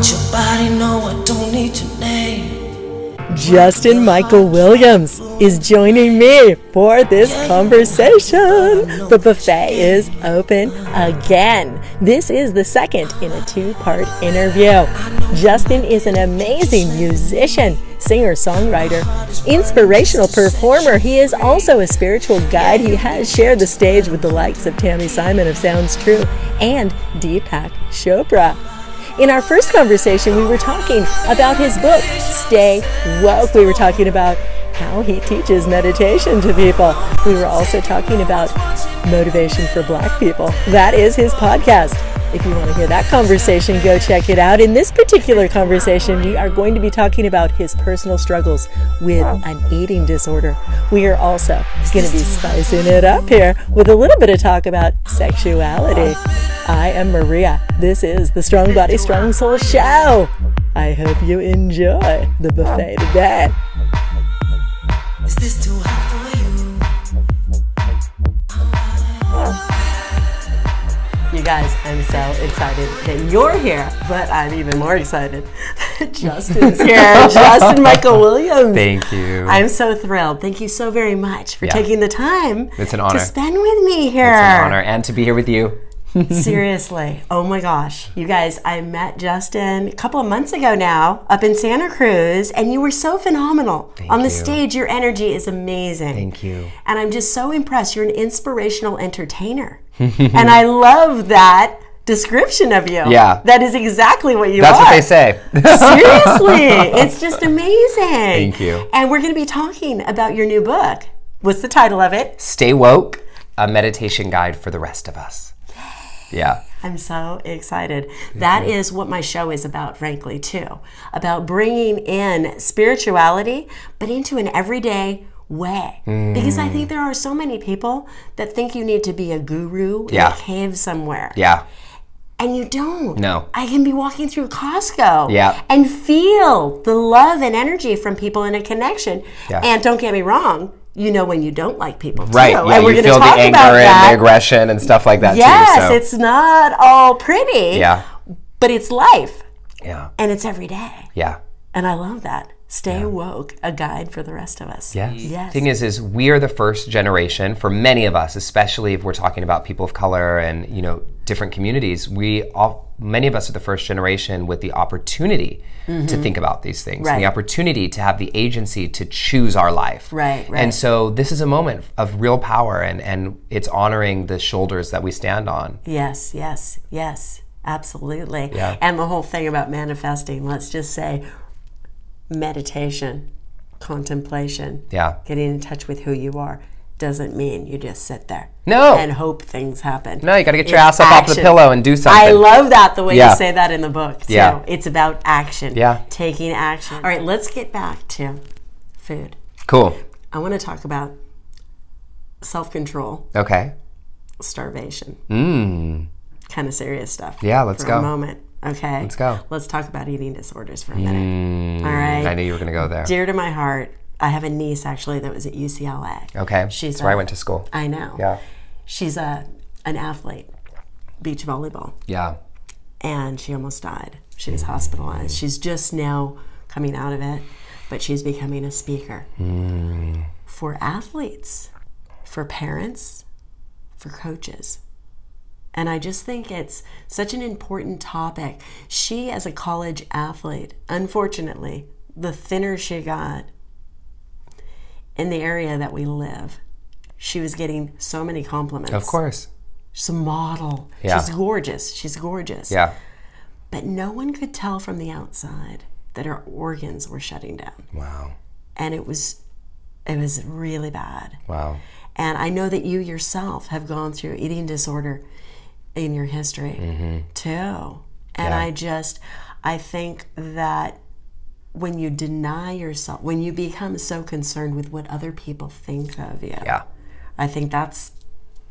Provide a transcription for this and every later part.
want your body, no, I don't need your name. Justin Michael Williams is joining me for this conversation. The buffet is open again. This is the second in a two part interview. Justin is an amazing musician, singer, songwriter, inspirational performer. He is also a spiritual guide. He has shared the stage with the likes of Tami Simon of Sounds True and Deepak Chopra. In our first conversation, we were talking about his book, Stay Woke. We were talking about how he teaches meditation to people. We were also talking about motivation for black people. That is his podcast. If you want to hear that conversation, go check it out. In this particular conversation, we are going to be talking about his personal struggles with an eating disorder. We are also going to be spicing it up here with a little bit of talk about sexuality. I am Maria. This is the Strong Body, Strong Soul Show. I hope you enjoy the buffet today. Is this too hot for you? You guys, I'm so excited that you're here, but I'm even more excited that Justin's here. Justin Michael Williams. Thank you. I'm so thrilled. Thank you so very much for Yeah. taking the time It's an honor to spend with me here. It's an honor and to be here with you. Seriously. Oh my gosh. You guys, I met Justin a couple of months ago now up in Santa Cruz, and you were so phenomenal. On the you. stage, your energy is amazing. Thank you. And I'm just so impressed. You're an inspirational entertainer. and I love that description of you. Yeah. That is exactly what you are. That's are. what they say. Seriously. it's just amazing. Thank you. And we're going to be talking about your new book. What's the title of it? Stay woke, a meditation guide for the rest of us. Yeah. I'm so excited. That is what my show is about, frankly, too. About bringing in spirituality, but into an everyday way. Because I think mm. there are so many people that think you need to be a guru in a cave somewhere. Yeah. And you don't. No. I can be walking through Costco Yeah. and feel the love and energy from people in a connection. Yeah. And don't get me wrong, you know when you don't like people too. Right. Yeah. and we're you gonna feel the talk anger about and that. the aggression and stuff like that Yes, too. So. it's not all pretty. Yeah. But it's life Yeah. and it's every day. Yeah. And I love that. Stay woke, a guide for the rest of us. Yes. Yes. Thing is, is we are the first generation for many of us, especially if we're talking about people of color and you know different communities. We all, many of us are the first generation with the opportunity to think about these things, Mm-hmm. Right. and the opportunity to have the agency to choose our life. Right, right. And so this is a moment of real power, and and it's honoring the shoulders that we stand on. Yes, yes, yes, absolutely. Yeah. And the whole thing about manifesting, let's just say meditation, contemplation, Yeah. getting in touch with who you are doesn't mean you just sit there. No. And hope things happen. No, you got to get your It's ass up off the pillow and do something. I love that the way Yeah. you say that in the book. Too. Yeah. It's about action. Yeah. Taking action. All right, let's get back to food. Cool. I want to talk about self control, Okay. starvation, Mmm. kind of serious stuff. Yeah, let's for go. a moment. Okay. Let's go. Let's talk about eating disorders for a minute. Mm. All I knew you were going to go there. Dear to my heart, I have a niece actually that was at UCLA. Okay. She's That's where I a- went to school. I know. Yeah. She's a an athlete, beach volleyball, Yeah. and she almost died. She was hospitalized. She's just now coming out of it, but she's becoming a speaker hmm. for athletes, for parents, for coaches. And I just think it's such an important topic. She, as a college athlete, unfortunately, the thinner she got in the area that we live, she was getting so many compliments. Of course. She's a model. Yeah. She's gorgeous. She's gorgeous. Yeah. But no one could tell from the outside that her organs were shutting down. Wow. And it was it was really bad. Wow. And I know that you yourself have gone through eating disorder in your history too. And Mm-hmm. Yeah. I just, I think that when you deny yourself, when you become so concerned with what other people think of you, Yeah. I think that's,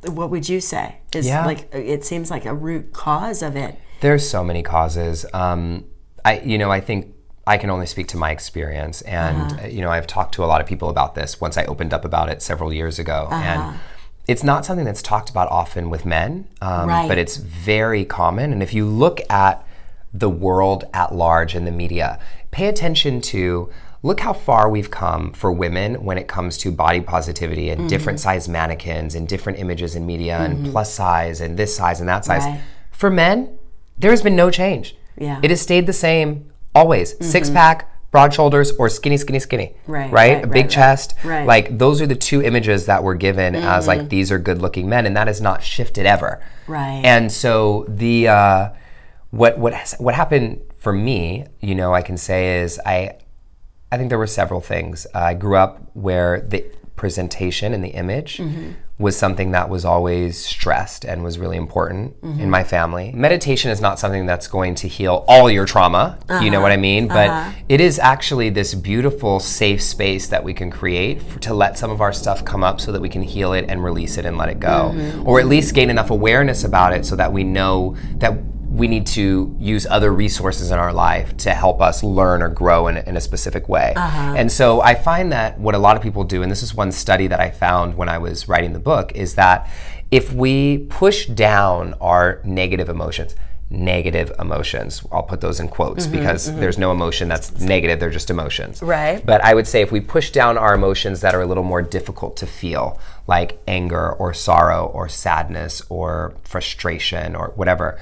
what would you say? Is Yeah. like, it seems like a root cause of it. There's so many causes. Um, I, you know, I think I can only speak to my experience, and uh, you know, I've talked to a lot of people about this once I opened up about it several years ago, and it's not something that's talked about often with men, um, Right. but it's very common. And if you look at the world at large and the media. Pay attention to look how far we've come for women when it comes to body positivity and different size mannequins and different images in media and plus size and this size and that size. Right. For men, there has been no change. Yeah. It has stayed the same always. Six pack, broad shoulders, or skinny, skinny, skinny. Right, Right? right, a big right, chest. right. Mm-hmm. Like those are the two images that we're given as like these are good looking men, and that has not shifted ever. Right. And so the uh, what what has, what happened for me, you know, I can say is I I think there were several things. I grew up where the presentation and the image Mm-hmm. was something that was always stressed and was really important Mm-hmm. in my family. Meditation is not something that's going to heal all your trauma, you Uh-huh. know what I mean? But it is actually this beautiful, safe space that we can create for, to let some of our stuff come up so that we can heal it and release it and let it go. Mm-hmm. Or at least gain enough awareness about it so that we know that we need to use other resources in our life to help us learn or grow in, in a specific way. Uh-huh. And so I find that what a lot of people do, and this is one study that I found when I was writing the book, is that if we push down our negative emotions, negative emotions, I'll put those in quotes mm-hmm, because mm-hmm. there's no emotion that's negative, they're just emotions. Right. But I would say if we push down our emotions that are a little more difficult to feel, like anger or sorrow or sadness or frustration or whatever,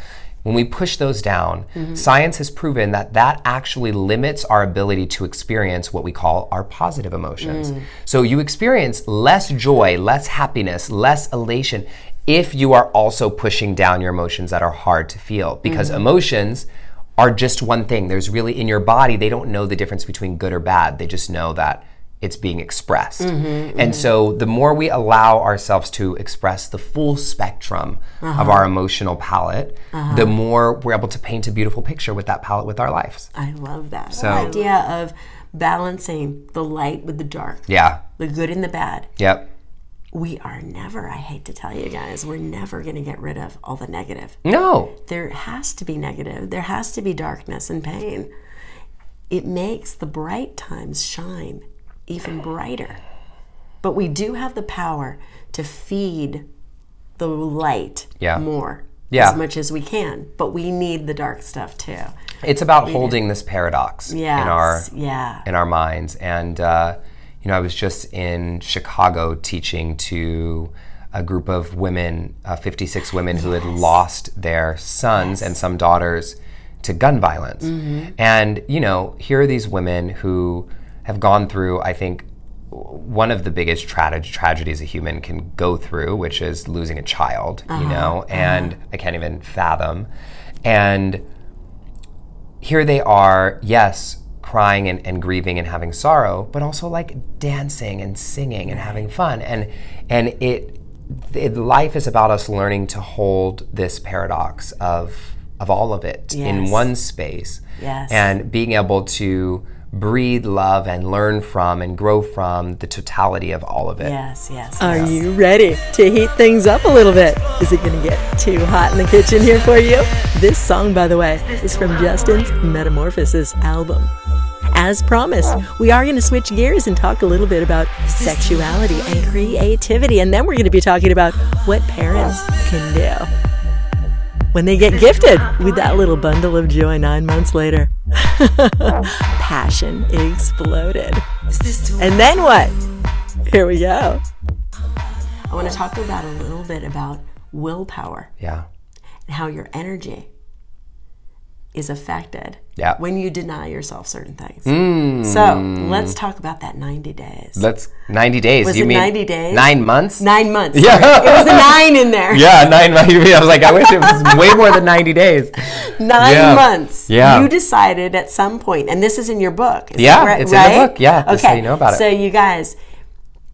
when we push those down, mm-hmm. science has proven that that actually limits our ability to experience what we call our positive emotions. Mm. So you experience less joy, less happiness, less elation if you are also pushing down your emotions that are hard to feel because mm-hmm. emotions are just one thing. There's really in your body, they don't know the difference between good or bad. They just know that it's being expressed. Mm-hmm, and mm-hmm. so the more we allow ourselves to express the full spectrum of uh-huh. our emotional palette, uh-huh. the more we're able to paint a beautiful picture with that palette with our lives. I love that. So- the idea of balancing the light with the dark, Yeah. the good and the bad. Yep. We are never, I hate to tell you guys, we're never going to get rid of all the negative. No. There has to be negative, there has to be darkness and pain. It makes the bright times shine even brighter. But we do have the power to feed the light Yeah. more Yeah. as much as we can. But we need the dark stuff too. It's about holding this paradox Yes. in our yeah. in our minds. And uh, you know, I was just in Chicago teaching to a group of women, uh, 56 women who had lost their sons and some daughters to gun violence. And you know, here are these women who have gone through, I think. One of the biggest tra- tragedies a human can go through, which is losing a child, you uh-huh. know, uh-huh. and I can't even fathom. And here they are, yes, crying and, and grieving and having sorrow, but also like dancing and singing and having fun. And and it, it life is about us learning to hold this paradox of of all of it in one space. Yes. And being able to breathe love and learn from and grow from the totality of all of it. Yes, yes. Are you ready to heat things up a little bit? Is it going to get too hot in the kitchen here for you? This song, by the way, is from Justin's Metamorphosis album. As promised, we are going to switch gears and talk a little bit about sexuality and creativity, and then we're going to be talking about what parents can do when they get gifted with that little bundle of joy nine months later. Passion exploded. Is this too And then what? Here we go. I want to talk about a little bit about willpower Yeah. and how your energy is affected Yeah. when you deny yourself certain things. Mm. So let's talk about that 90 days. That's 90 days. Was you it mean 90 days? Nine months? Nine months. Yeah. sorry. It was a nine in there. Yeah, nine months. I was like, I wish it was way more than 90 days. Nine Yeah. months. Yeah. You decided at some point, and this is in your book. Yeah, right? it's in the book. Yeah, just so you know about it. So you guys,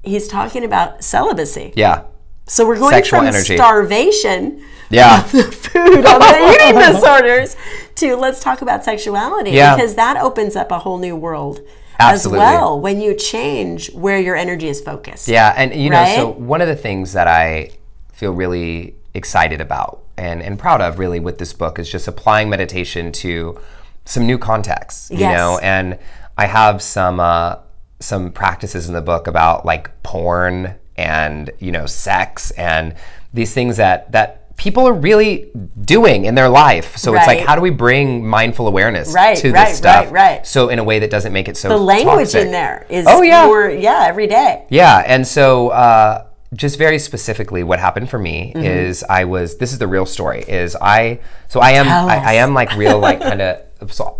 he's talking about celibacy. Yeah. So we're going Sexual from energy. starvation, Yeah. the food, on the eating disorders, to let's talk about sexuality Yeah. because that opens up a whole new world Absolutely. as well when you change where your energy is focused. Yeah, and you know, so one of the things that I feel really excited about and, and proud of really with this book is just applying meditation to some new contexts, you Yes. know, and I have some uh, some practices in the book about like porn and you know sex and these things that that people are really doing in their life. So it's like, how do we bring mindful awareness Right, to this right, stuff? right, right. So in a way that doesn't make it so the language toxic. in there is Oh, yeah. more yeah every day. Yeah, and so uh, just very specifically, what happened for me Mm-hmm. is I was. This is the real story. Is I so I am I. I am like real like kind of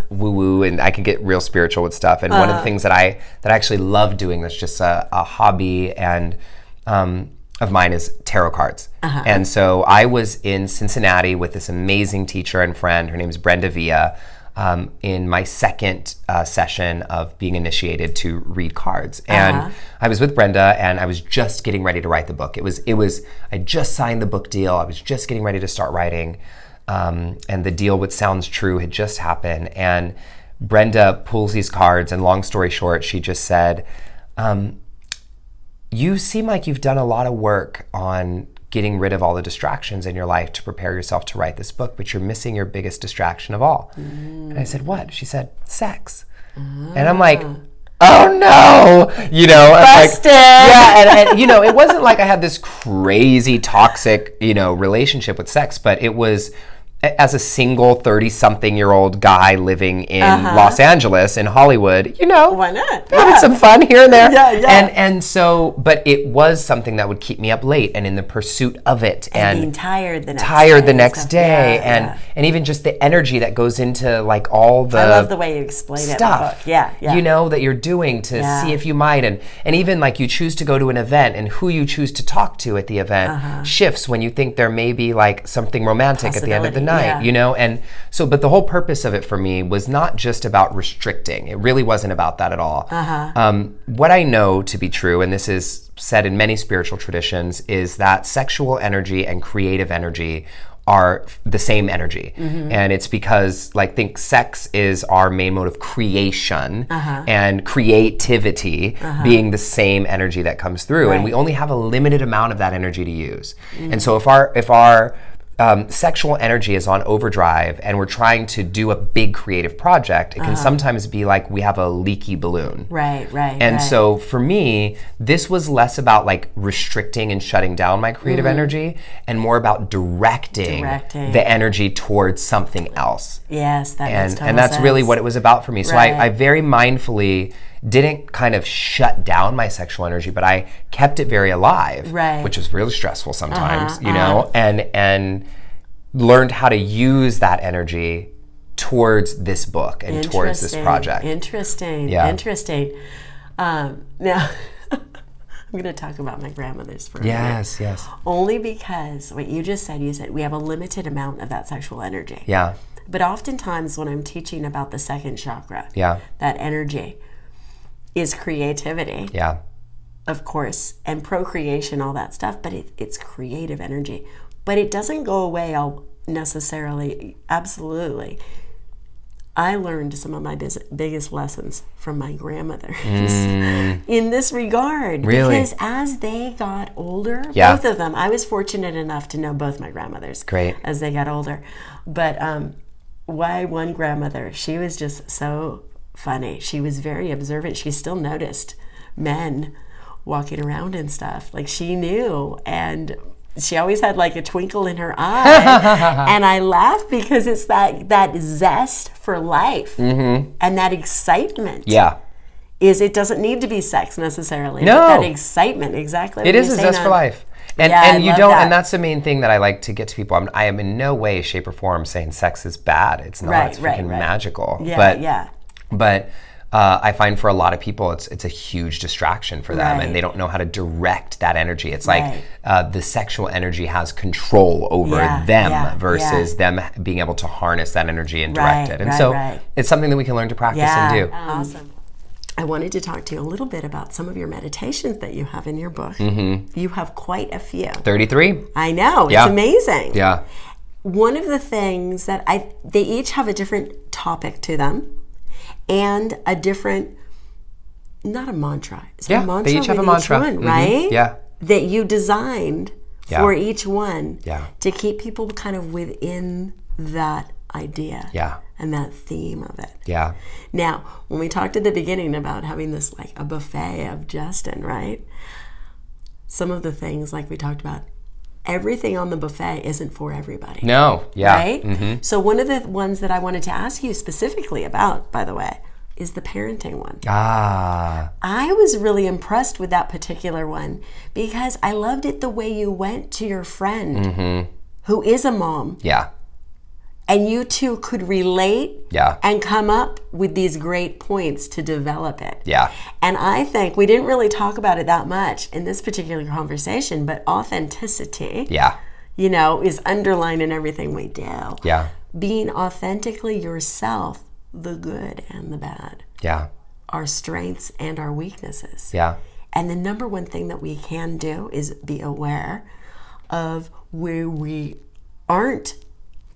woo woo, and I can get real spiritual with stuff. And one Uh-huh. of the things that I that I actually love doing that's just a, a hobby and um, of mine is tarot cards. Uh-huh. And so I was in Cincinnati with this amazing teacher and friend. Her name is Brenda Villa. Um, in my second uh, session of being initiated to read cards, and Uh-huh. I was with Brenda, and I was just getting ready to write the book. It was it was I just signed the book deal. I was just getting ready to start writing, um, and the deal with Sounds True had just happened. And Brenda pulls these cards, and long story short, she just said, um, "You seem like you've done a lot of work on." Getting rid of all the distractions in your life to prepare yourself to write this book, but you're missing your biggest distraction of all. And I said, What? She said, Sex. And I'm like, oh no, you know, I'm like- Busted. yeah, and, and you know, it wasn't like I had this crazy toxic, you know, relationship with sex, but it was as a single 30 something year old guy living in Los Angeles in Hollywood, you know, Uh-huh. Why not? having Yeah. some fun here and there. Yeah, yeah. And and so, but it was something that would keep me up late and in the pursuit of it And, being tired the next tired day the and next day Yeah, and yeah. and even just the energy that goes into like all the I love the way you explain it. stuff book. Yeah, yeah. you know that you're doing to see if you might and and even like you choose to go to an event and who you choose to talk to at the event Uh-huh. shifts when you think there may be like something romantic at the end of the Possibility, night yeah. you know? And so but the whole purpose of it for me was not just about restricting. It really wasn't about that at all. Uh-huh. um, what i know to be true and this is said in many spiritual traditions is that sexual energy and creative energy are the same energy. Mm-hmm. and it's because like think sex is our main mode of creation Uh-huh. and creativity being the same energy that comes through. And we only have a limited amount of that energy to use. And so if our if our um, sexual energy is on overdrive and we're trying to do a big creative project it can sometimes be like we have a leaky balloon Right, right. and right. so for me, this was less about like restricting and shutting down my creative energy and more about directing, Directing. the energy towards something else. yes, that And and that's really what it was about for me. So Right. I, I very mindfully didn't kind of shut down my sexual energy, but I kept it very alive, Right. Uh-huh, which was really stressful sometimes, you know, and and learned how to use that energy towards this book and towards this project. Interesting. Yeah. Interesting. Um, now, I'm going to talk about my grandmother's for a minute. yes, yes. Only because what you just said, you said we have a limited amount of that sexual energy. Yeah. But oftentimes, when I'm teaching about the second chakra, Yeah. that energy is creativity, Yeah. of course, and procreation, all that stuff. But it, it's creative energy. But it doesn't go away all necessarily. Absolutely. I learned some of my bis- biggest lessons from my grandmothers in this regard. Mm. Really? Because as they got older, Yeah. both of them, I was fortunate enough to know both my grandmothers Great. as they got older. But um, why one grandmother, she was just so funny. She was very observant. She still noticed men walking around and stuff. Like she knew. And she always had like a twinkle in her eye. and I laugh because it's that, that zest for life and that excitement Mm-hmm. Yeah. is it doesn't need to be sex necessarily. No. That excitement, exactly. It is a zest on- for life. And, Yeah, I and you don't, that. and that's the main thing that I like to get to people. I'm, I am in no way, shape, or form saying sex is bad. It's not. Right, it's right, freaking right. magical. Yeah, but, yeah. But uh, I find for a lot of people, it's it's a huge distraction for them, Right. and they don't know how to direct that energy. It's like Right. uh, the sexual energy has control over Yeah, them yeah, versus them being able to harness that energy and direct Right, it. And right, so right. it's something that we can learn to practice Yeah, and do. awesome. I wanted to talk to you a little bit about some of your meditations that you have in your book. Mm-hmm. You have quite a few. 33. I know, Yeah. it's amazing. Yeah. One of the things that I they each have a different topic to them and a different not a mantra. Is Yeah, a they mantra each have a mantra. one, Mhm. right? Yeah. That you designed Yeah. for each one Yeah. to keep people kind of within that idea Yeah. and that theme of it. Yeah. Now, when we talked at the beginning about having this like a buffet of Justin, right? Some of the things like we talked about everything on the buffet isn't for everybody. No, yeah. Right? So, one of the ones that I wanted to ask you specifically about, by the way, is the parenting one. Ah, I was really impressed with that particular one because I loved it the way you went to your friend Mm-hmm. who is a mom yeah, and you two could relate Yeah. and come up with these great points to develop it. yeah, And I think we didn't really talk about it that much in this particular conversation, but authenticity, yeah, you know, is underlined in everything we do. yeah, Being authentically yourself, the good and the bad, yeah, our strengths and our weaknesses. yeah, And the number one thing that we can do is be aware of where we aren't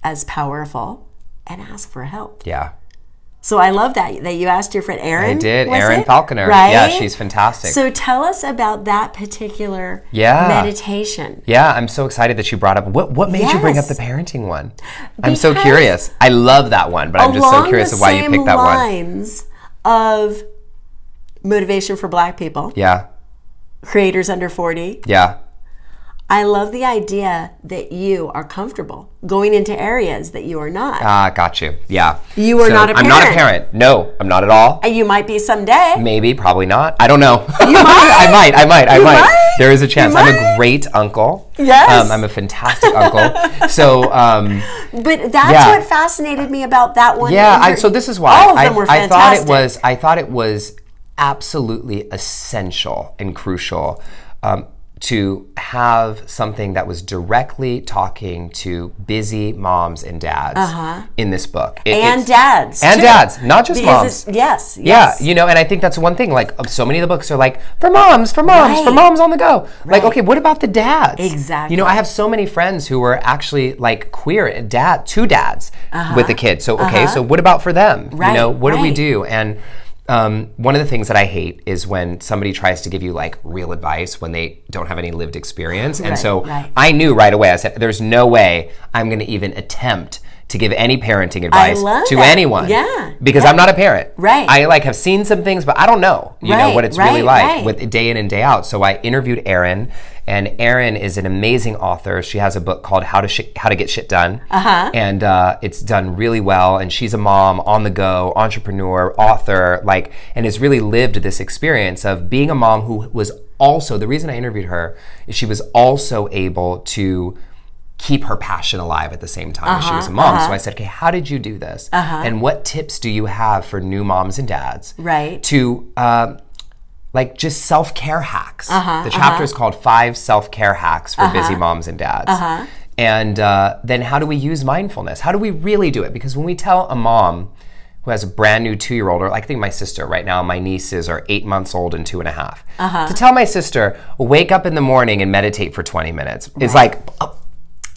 as powerful and ask for help. yeah. So I love that that you asked your friend Erin. I did. Erin? Falconer. Right? Yeah, she's fantastic. So tell us about that particular Yeah. meditation. yeah, I'm so excited that you brought up what what made you bring up the parenting one? I'm so curious. I love that one, but I'm just so curious of why you picked that one. lines of motivation for black people, Yeah. creators under 40. Yeah. I love the idea that you are comfortable going into areas that you are not. Ah, got you. Yeah. You are not a I'm not a parent. parent. No, I'm not at all. and you might be someday. Maybe, probably not. I don't know. You might. I might. I might. I might. might. There is a chance. I'm a great uncle. Yes. Um, I'm a fantastic uncle. So, um, But that's Yeah. what fascinated me about that one. yeah. I, so this is why all of I, them were I thought it was. I thought it was absolutely essential and crucial. Um, to have something that was directly talking to busy moms and dads in this book, It- Uh-huh. and dads and too. dads, not just Because moms. it's- Yes, Yeah, yes. you know, and I think that's one thing. Like, so many of the books are like for moms, for moms, for moms on the go. Like, okay, what about the dads? Exactly. You know, I have so many friends who were actually like queer and dad, two dads with a kid. So, okay, so what about for them? Uh-huh. Right, You know, what do we do? And um, one of the things that I hate is when somebody tries to give you like real advice when they don't have any lived experience. And Right, so right. I knew right away. I said, "There's no way I'm going to even attempt." To give any parenting advice to that. anyone, Yeah, because right. I'm not a parent, Right. I like have seen some things, but I don't know, you know, what it's really like right. with day in and day out. So I interviewed Erin, and Erin is an amazing author. She has a book called How to Sh- How to Get Shit Done, uh-huh. and uh, it's done really well. And she's a mom, on the go, entrepreneur, author, like, and has really lived this experience of being a mom who was also the reason I interviewed her is she was also able to keep her passion alive at the same time as she Uh-huh, was a mom. So I said, okay, how did you do this? And what tips do you have for new moms and dads? Right. To uh, like just self care hacks. Uh-huh, the chapter is called Five Self Care Hacks for Busy Moms and Dads. Uh-huh. And uh, then how do we use mindfulness? How do we really do it? Because when we tell a mom who has a brand new two year old, or I think my sister right now, my nieces are eight months old and two and a half. Uh-huh. To tell my sister, wake up in the morning and meditate for 20 minutes is like, oh,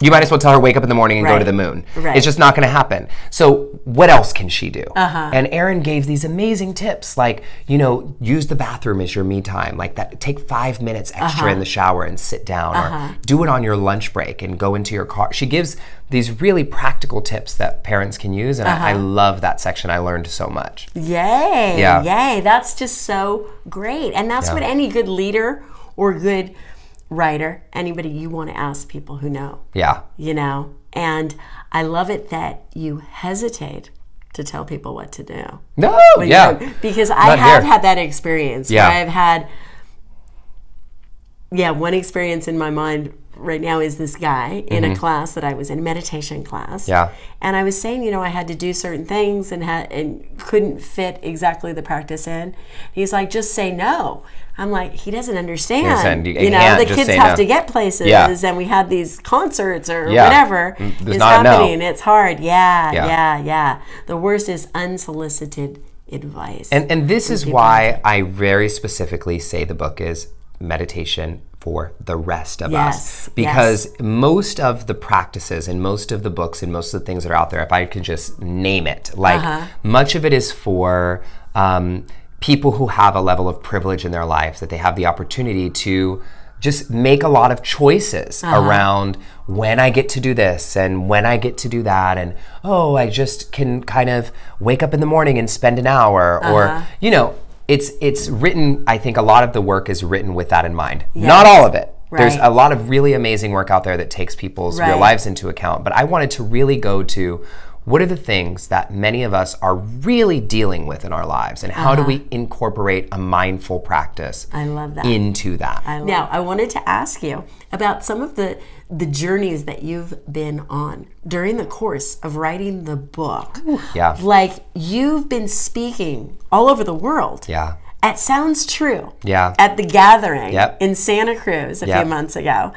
you might as well tell her wake up in the morning and go to the moon. Right. It's just not going to happen. So what else can she do? Uh-huh. And Erin gave these amazing tips, like you know, use the bathroom as your me time, like that. Take five minutes extra Uh-huh. in the shower and sit down, or do it on your lunch break and go into your car. She gives these really practical tips that parents can use, and I, I love that section. I learned so much. Yay. Yeah. Yay. That's just so great. And that's Yeah. what any good leader or good writer, anybody you want to ask people who know, Yeah, you know. And I love it that you hesitate to tell people what to do. no, you yeah, Because I Not have here. had that experience. Yeah. I've had, yeah, one experience in my mind right now is this guy in a class that I was in, meditation class. Mm-hmm. Yeah. And I was saying, you know, I had to do certain things and had and couldn't fit exactly the practice in. He's like, just say no. I'm like, he doesn't understand. understand. You- You, know, the kids have no. to get places, Yeah. and we had these concerts or Yeah. whatever Mm, there's is not a no. happening. It's hard. Yeah, Yeah. yeah, yeah, The worst is unsolicited advice. And and this is why I very specifically say the book is meditation for the rest of Yes, us. Because most of the practices and most of the books and most of the things that are out there, if I could just name it, like Uh-huh. much of it is for um, people who have a level of privilege in their lives that they have the opportunity to just make a lot of choices Uh-huh. around when I get to do this and when I get to do that and oh I just can kind of wake up in the morning and spend an hour Uh-huh. or you know it's it's written I think a lot of the work is written with that in mind. Not all of it. There's a lot of really amazing work out there that takes people's real lives into account. But I wanted to really go to what are the things that many of us are really dealing with in our lives, and how do we incorporate a mindful practice Uh-huh. I love that. into that? now, I wanted to ask you about some of the the journeys that you've been on during the course of writing the book. Yeah. Like you've been speaking all over the world. Yeah. At Sounds True. Yeah. At the gathering Yep. in Santa Cruz a Yep. few months ago.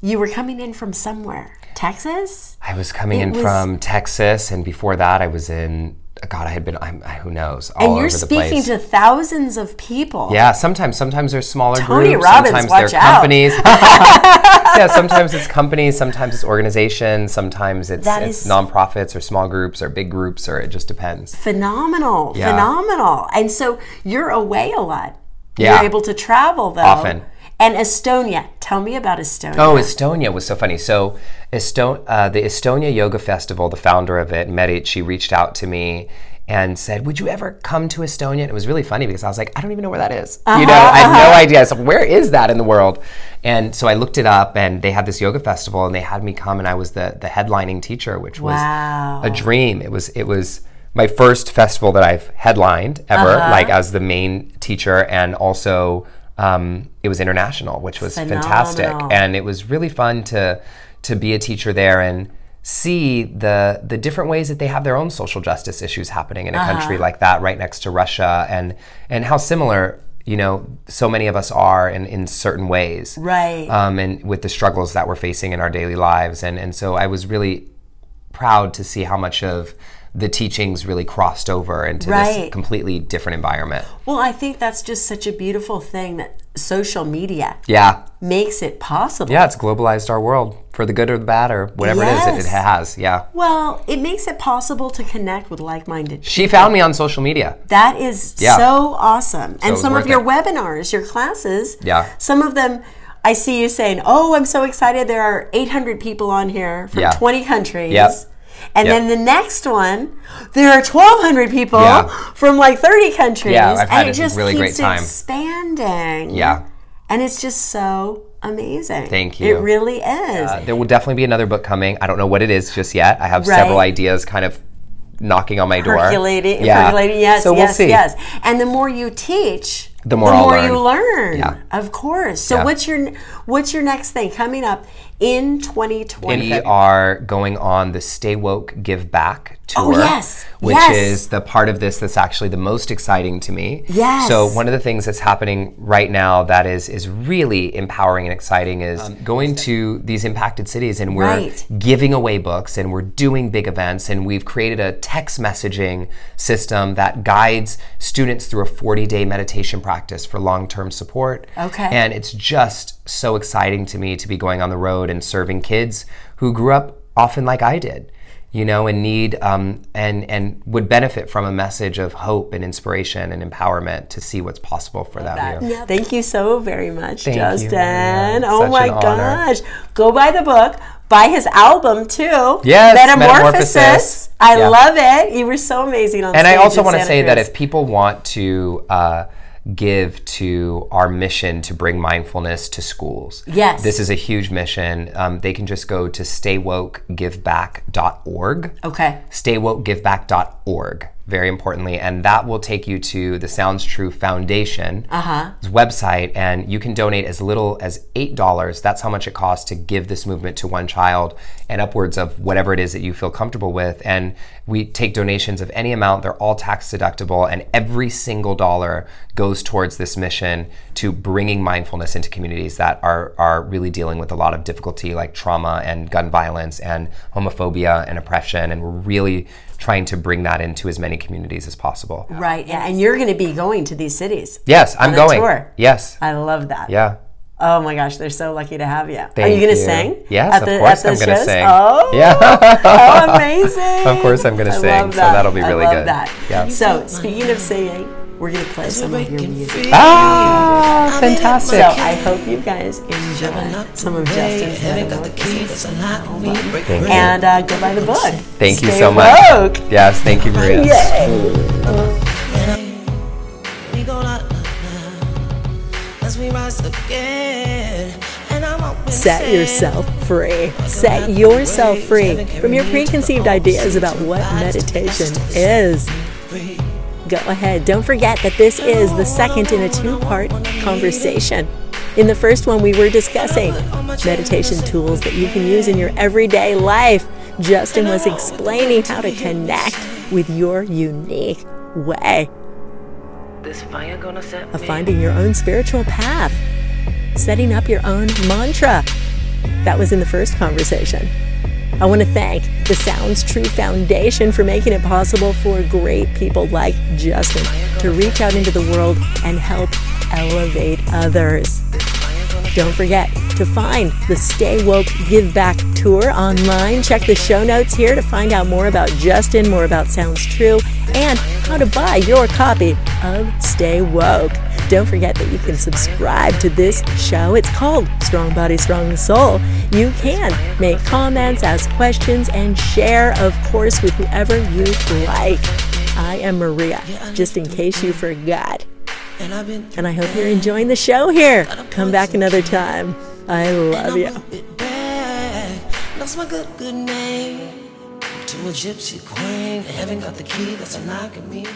You were coming in from somewhere. Texas? I was coming It in was- from Texas, and before that, I was in. God, I had been. I'm, who knows? All And you're speaking to thousands of people. Yeah, sometimes sometimes there's smaller Tony groups. Robbins, sometimes watch they're out. companies. yeah, sometimes it's companies, sometimes it's organizations, sometimes it's, That it's is- nonprofits or small groups or big groups or it just depends. phenomenal, Yeah. phenomenal. And so you're away a lot. Yeah. You're able to travel though. Often. And Estonia, tell me about Estonia. Oh, Estonia was so funny. So, Eston- uh, the Estonia Yoga Festival, the founder of it, Merit, she reached out to me and said, "Would you ever come to Estonia?" And it was really funny because I was like, "I don't even know where that is." You know, I had no idea. So, where is that in the world? And so I looked it up, and they had this yoga festival, and they had me come, and I was the the headlining teacher, which was Wow. a dream. It was it was my first festival that I've headlined ever, Uh-huh. like as the main teacher, and also um, it was international, which was fantastic, and it was really fun to to be a teacher there and see the the different ways that they have their own social justice issues happening in a Uh-huh. country like that, right next to Russia, and and how similar. You know, so many of us are in, in certain ways Right. um, and with the struggles that we're facing in our daily lives. And, and so I was really proud to see how much of the teachings really crossed over into Right. this completely different environment. Well, I think that's just such a beautiful thing that social media Yeah. makes it possible. Yeah, it's globalized our world for the good or the bad or whatever it is it, it has. Yeah. Well, it makes it possible to connect with like-minded. She found me on social media. That is Yeah. so awesome. and some of your it. webinars, your classes, Yeah. some of them I see you saying, "Oh, I'm so excited there are 800 people on here from Yeah. 20 countries." Yep. And Yep. then the next one, there are 1,200 people Yeah. from like 30 countries. Yeah, I've had and it a just really keeps great time. expanding. Yeah. And it's just so amazing. Thank you. It really is. Uh, there will definitely be another book coming. I don't know what it is just yet. I have several ideas kind of knocking on my door. Percolating, Yeah. percolating, yes, So we'll yes, see. yes. And the more you teach, The more I'll you learn. Yeah. Of course. So Yeah. what's your what's your next thing coming up in 2020? We are going on the Stay Woke Give Back oh, tour. Oh, yes. Which Yes. is the part of this that's actually the most exciting to me. Yes. So one of the things that's happening right now that is is really empowering and exciting is um, going to these impacted cities and we're Right. giving away books and we're doing big events and we've created a text messaging system that guides students through a 40-day meditation practice for long-term support. Okay. And it's just so exciting to me to be going on the road and serving kids who grew up often like I did, you know, and need um, and and would benefit from a message of hope and inspiration and empowerment to see what's possible for them. here. Thank you so very much, Thank Justin. Maria. oh my gosh. Go buy the book. Buy his album too. Yes, Metamorphosis. Metamorphosis. I Yeah. love it. You were so amazing on And I stage also in want to Santa say that if people want to uh, give to our mission to bring mindfulness to schools, Yes. this is a huge mission. Um, they can just go to staywokegiveback.org. Okay. staywokegiveback.org very importantly and that will take you to the sounds true foundation Uh-huh. website and you can donate as little as $8 that's how much it costs to give this movement to one child and upwards of whatever it is that you feel comfortable with. And we take donations of any amount. They're all tax deductible and every single dollar goes towards this mission to bringing mindfulness into communities that are, are really dealing with a lot of difficulty like trauma and gun violence and homophobia and oppression. And we're really trying to bring that into as many communities as possible Right. Yeah. And you're going to be going to these cities. yes i'm On a going tour. yes I love that. yeah Oh my gosh, they're so lucky to have you. Are Thank you going to sing? Yes, at of the, course at the I'm gonna shows? sing. Oh, Yeah. oh, amazing. Of course I'm gonna sing, love so that. that'll be really I love good. That. Yeah. So, speaking of singing, we're going to play some of your music. ah fantastic So, I hope you guys enjoy some of Justin's metamorphosis. thank you And uh, go buy the book. thank you so much woke. yes thank you maria We gonna as we rise again set yourself free. Set yourself free from your preconceived ideas about what meditation is. Go ahead. Don't forget that this is the second in a two part conversation. In the first one, we were discussing meditation tools that you can use in your everyday life. Justin was explaining how to connect with your unique way of finding your own spiritual path, setting up your own mantra. That was in the first conversation. I want to thank the Sounds True Foundation for making it possible for great people like Justin to reach out into the world and help elevate others. Don't forget to find the Stay Woke Give Back Tour online. Check the show notes here to find out more about Justin, more about Sounds True, and how to buy your copy of Stay Woke. Don't forget that you can subscribe to this show. It's called Strong Body, Strong Soul. You can make comments, ask questions, and share, of course, with whoever you like. I am Maria, just in case you forgot. And I hope you're enjoying the show here. Come back another time. I love you. Lost my good, good name to a gypsy queen. Haven't got the key, that's knock me.